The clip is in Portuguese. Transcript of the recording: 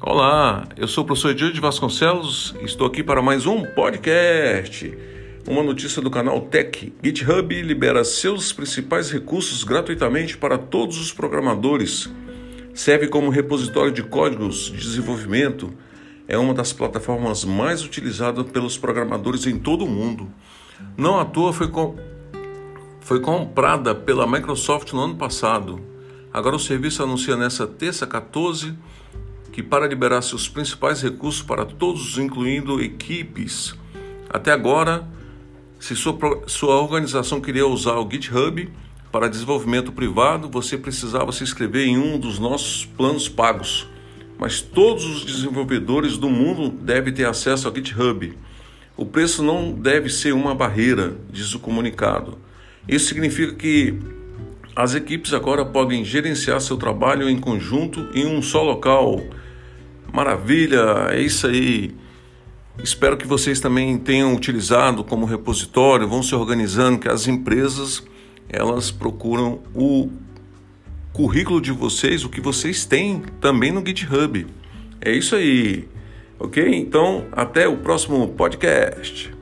Olá, eu sou o professor Edir de Vasconcelos, estou aqui para mais um podcast. Uma notícia do canal Tech. GitHub libera seus principais recursos gratuitamente para todos os programadores. Serve como repositório de códigos de desenvolvimento. É uma das plataformas mais utilizadas pelos programadores em todo o mundo. Não à toa foi, com... foi comprada pela Microsoft no ano passado. Agora o serviço anuncia nessa terça 14 que para liberar seus principais recursos para todos, incluindo equipes. Até agora, se sua, sua organização queria usar o GitHub para desenvolvimento privado, você precisava se inscrever em um dos nossos planos pagos. Mas todos os desenvolvedores do mundo devem ter acesso ao GitHub. O preço não deve ser uma barreira, diz o comunicado. Isso significa que as equipes agora podem gerenciar seu trabalho em conjunto em um só local Maravilha, é isso aí. Espero que vocês também tenham utilizado como repositório, vão se organizando, que as empresas elas procuram o currículo de vocês, o que vocês têm também no GitHub. É isso aí, ok? Então, até o próximo podcast.